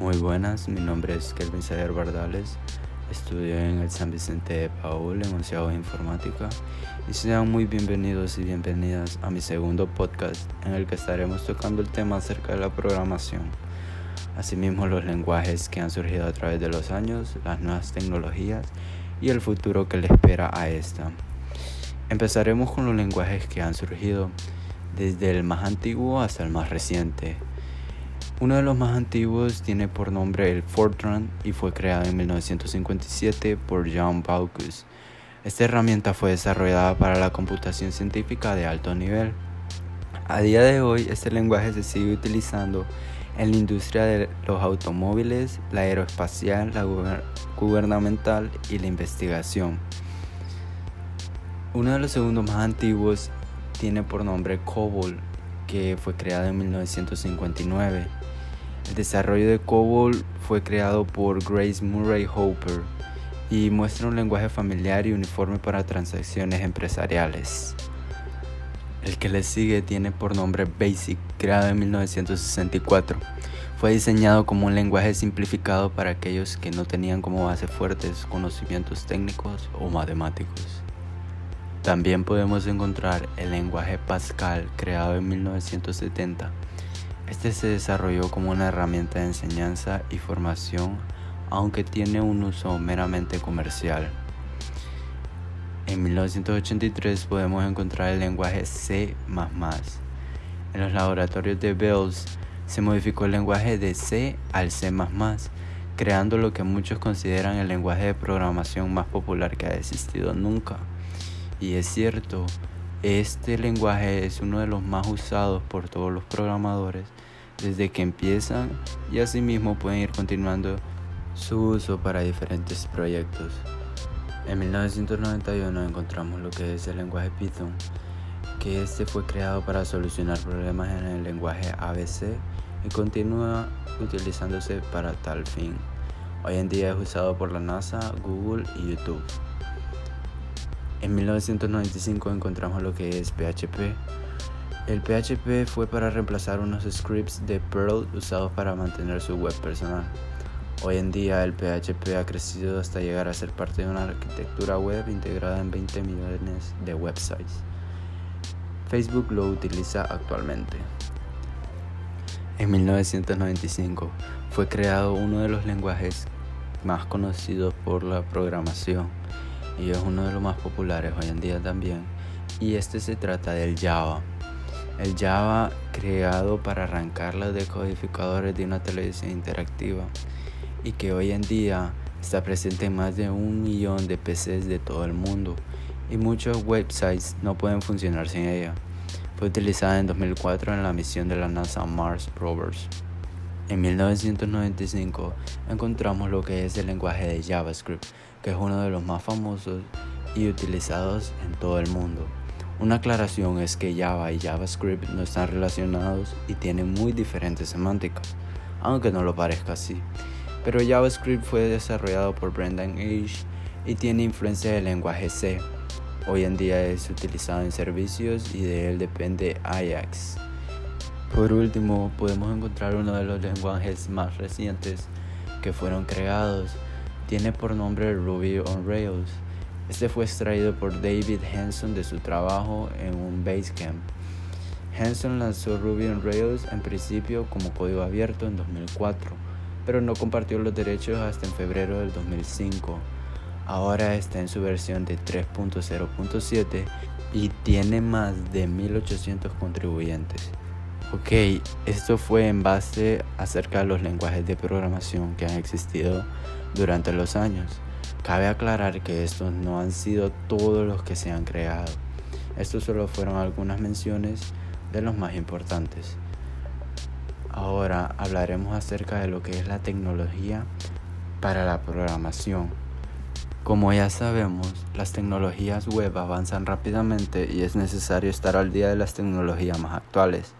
Muy buenas, mi nombre es Kelvin Sayer Bardales, estudio en el San Vicente de Paul en Onceavo de Informática y sean muy bienvenidos y bienvenidas a mi segundo podcast en el que estaremos tocando el tema acerca de la programación, asimismo los lenguajes que han surgido a través de los años, las nuevas tecnologías y el futuro que le espera a esta. Empezaremos con los lenguajes que han surgido desde el más antiguo hasta el más reciente. Uno de los más antiguos tiene por nombre el Fortran y fue creado en 1957 por John Baucus. Esta herramienta fue desarrollada para la computación científica de alto nivel. A día de hoy, este lenguaje se sigue utilizando en la industria de los automóviles, la aeroespacial, la gubernamental y la investigación. Uno de los segundos más antiguos tiene por nombre COBOL, que fue creado en 1959. El desarrollo de COBOL fue creado por Grace Murray Hopper y muestra un lenguaje familiar y uniforme para transacciones empresariales. El que le sigue tiene por nombre BASIC, creado en 1964. Fue diseñado como un lenguaje simplificado para aquellos que no tenían como base fuertes conocimientos técnicos o matemáticos. También podemos encontrar el lenguaje Pascal, creado en 1970 este se desarrolló como una herramienta de enseñanza y formación, aunque tiene un uso meramente comercial. En 1983 podemos encontrar el lenguaje C++. En los laboratorios de Bells se modificó el lenguaje de C al C++, creando lo que muchos consideran el lenguaje de programación más popular que ha existido nunca. Y es cierto, este lenguaje es uno de los más usados por todos los programadores desde que empiezan y asimismo pueden ir continuando su uso para diferentes proyectos. En 1991 encontramos lo que es el lenguaje Python, que este fue creado para solucionar problemas en el lenguaje ABC y continúa utilizándose para tal fin. Hoy en día es usado por la NASA, Google y YouTube. En 1995 encontramos lo que es PHP. El PHP fue para reemplazar unos scripts de Perl usados para mantener su web personal. Hoy en día el PHP ha crecido hasta llegar a ser parte de una arquitectura web integrada en 20 millones de websites. Facebook lo utiliza actualmente. En 1995 fue creado uno de los lenguajes más conocidos por la programación y es uno de los más populares hoy en día también. Y este se trata del Java. El Java creado para arrancar los decodificadores de una televisión interactiva y que hoy en día está presente en más de un millón de PCs de todo el mundo y muchos websites no pueden funcionar sin ella. Fue utilizada en 2004 en la misión de la NASA Mars Rovers. En 1995 encontramos lo que es el lenguaje de JavaScript, que es uno de los más famosos y utilizados en todo el mundo. Una aclaración es que Java y JavaScript no están relacionados y tienen muy diferentes semánticas, aunque no lo parezca así. Pero JavaScript fue desarrollado por Brendan Eich y tiene influencia del lenguaje C. Hoy en día es utilizado en servicios y de él depende Ajax. Por último, podemos encontrar uno de los lenguajes más recientes que fueron creados. Tiene por nombre Ruby on Rails. Este fue extraído por David Hanson de su trabajo en un Basecamp. Hanson lanzó Ruby on Rails en principio como código abierto en 2004, pero no compartió los derechos hasta en febrero del 2005. Ahora está en su versión de 3.0.7 y tiene más de 1800 contribuyentes. Ok, esto fue en base acerca de los lenguajes de programación que han existido durante los años. Cabe aclarar que estos no han sido todos los que se han creado. Estos solo fueron algunas menciones de los más importantes. Ahora hablaremos acerca de lo que es la tecnología para la programación. Como ya sabemos, las tecnologías web avanzan rápidamente y es necesario estar al día de las tecnologías más actuales.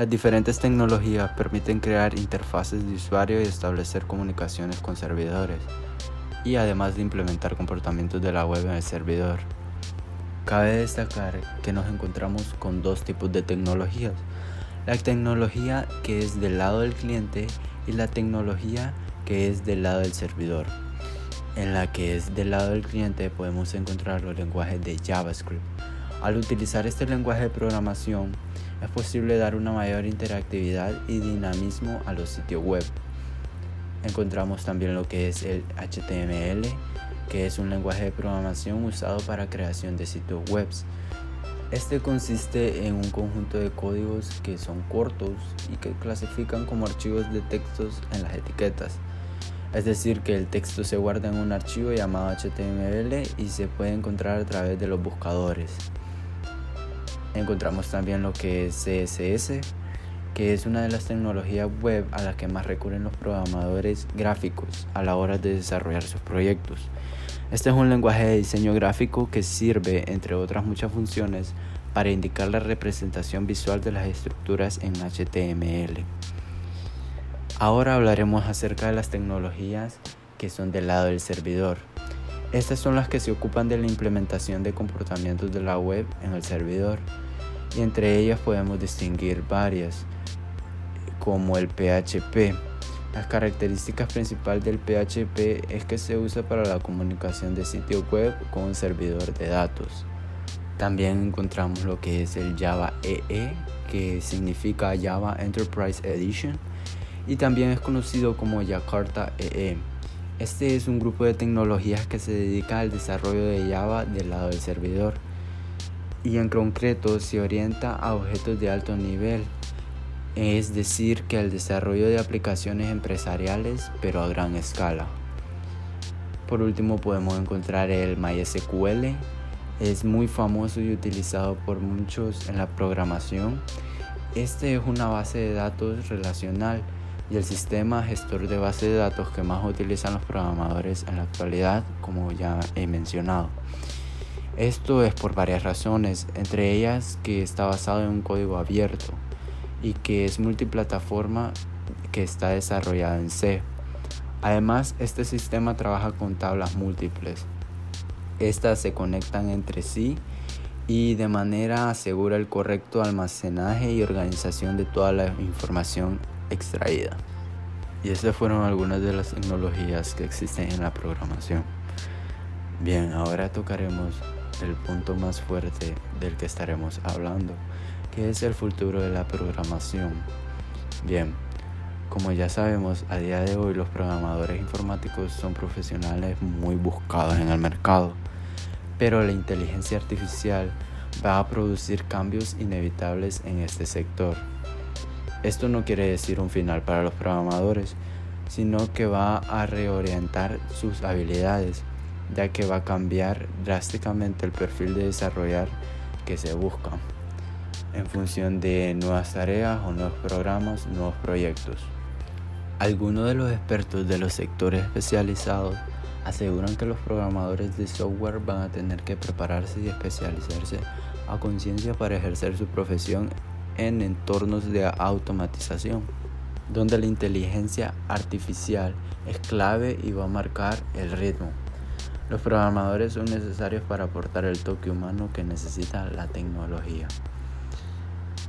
Las diferentes tecnologías permiten crear interfaces de usuario y establecer comunicaciones con servidores, y además de implementar comportamientos de la web en el servidor. Cabe destacar que nos encontramos con dos tipos de tecnologías, la tecnología que es del lado del cliente y la tecnología que es del lado del servidor. En la que es del lado del cliente podemos encontrar los lenguajes de JavaScript. Al utilizar este lenguaje de programación es posible dar una mayor interactividad y dinamismo a los sitios web. Encontramos también lo que es el HTML, que es un lenguaje de programación usado para creación de sitios web. Este consiste en un conjunto de códigos que son cortos y que clasifican como archivos de textos en las etiquetas. Es decir, que el texto se guarda en un archivo llamado HTML y se puede encontrar a través de los buscadores. Encontramos también lo que es CSS, que es una de las tecnologías web a las que más recurren los programadores gráficos a la hora de desarrollar sus proyectos. Este es un lenguaje de diseño gráfico que sirve, entre otras muchas funciones, para indicar la representación visual de las estructuras en HTML. Ahora hablaremos acerca de las tecnologías que son del lado del servidor. Estas son las que se ocupan de la implementación de comportamientos de la web en el servidor y entre ellas podemos distinguir varias como el PHP. Las características principales del PHP es que se usa para la comunicación de sitio web con un servidor de datos. También encontramos lo que es el Java EE, e, que significa Java Enterprise Edition, y también es conocido como Jakarta EE. Este es un grupo de tecnologías que se dedica al desarrollo de Java del lado del servidor y en concreto se orienta a objetos de alto nivel es decir, que el desarrollo de aplicaciones empresariales, pero a gran escala. Por último podemos encontrar el MySQL, es muy famoso y utilizado por muchos en la programación. Este es una base de datos relacional y el sistema gestor de base de datos que más utilizan los programadores en la actualidad, como ya he mencionado. Esto es por varias razones, entre ellas que está basado en un código abierto y que es multiplataforma que está desarrollada en C. Además, este sistema trabaja con tablas múltiples. Estas se conectan entre sí y de manera asegura el correcto almacenaje y organización de toda la información extraída. Y estas fueron algunas de las tecnologías que existen en la programación. Bien, ahora tocaremos el punto más fuerte del que estaremos hablando, ¿Qué es el futuro de la programación? Bien, como ya sabemos, a día de hoy los programadores informáticos son profesionales muy buscados en el mercado, pero la inteligencia artificial va a producir cambios inevitables en este sector. Esto no quiere decir un final para los programadores, sino que va a reorientar sus habilidades, ya que va a cambiar drásticamente el perfil de desarrollar que se busca en función de nuevas tareas o nuevos programas, nuevos proyectos. Algunos de los expertos de los sectores especializados aseguran que los programadores de software van a tener que prepararse y especializarse a conciencia para ejercer su profesión en entornos de automatización, donde la inteligencia artificial es clave y va a marcar el ritmo. Los programadores son necesarios para aportar el toque humano que necesita la tecnología.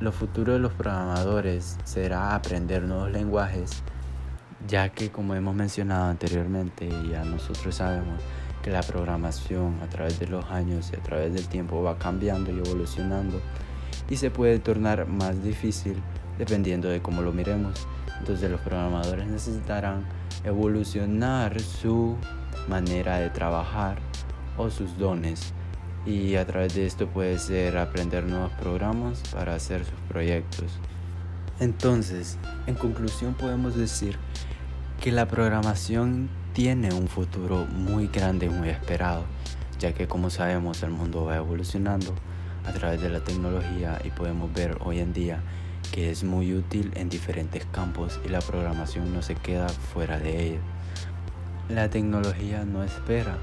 Lo futuro de los programadores será aprender nuevos lenguajes, ya que como hemos mencionado anteriormente, ya nosotros sabemos que la programación a través de los años y a través del tiempo va cambiando y evolucionando y se puede tornar más difícil dependiendo de cómo lo miremos. Entonces los programadores necesitarán evolucionar su manera de trabajar o sus dones y a través de esto puede ser aprender nuevos programas para hacer sus proyectos. Entonces, en conclusión podemos decir que la programación tiene un futuro muy grande y muy esperado, ya que como sabemos el mundo va evolucionando a través de la tecnología y podemos ver hoy en día que es muy útil en diferentes campos y la programación no se queda fuera de ella. La tecnología no espera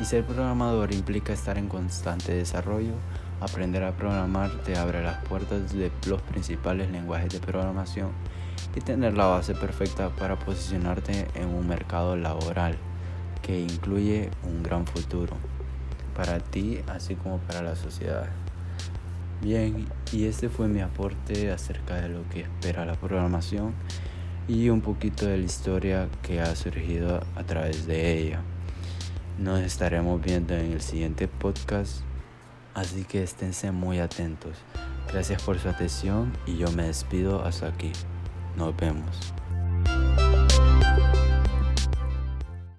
y ser programador implica estar en constante desarrollo. Aprender a programar te abre las puertas de los principales lenguajes de programación y tener la base perfecta para posicionarte en un mercado laboral que incluye un gran futuro para ti así como para la sociedad. Bien, y este fue mi aporte acerca de lo que espera la programación y un poquito de la historia que ha surgido a través de ella. Nos estaremos viendo en el siguiente podcast, así que esténse muy atentos. Gracias por su atención y yo me despido hasta aquí. Nos vemos.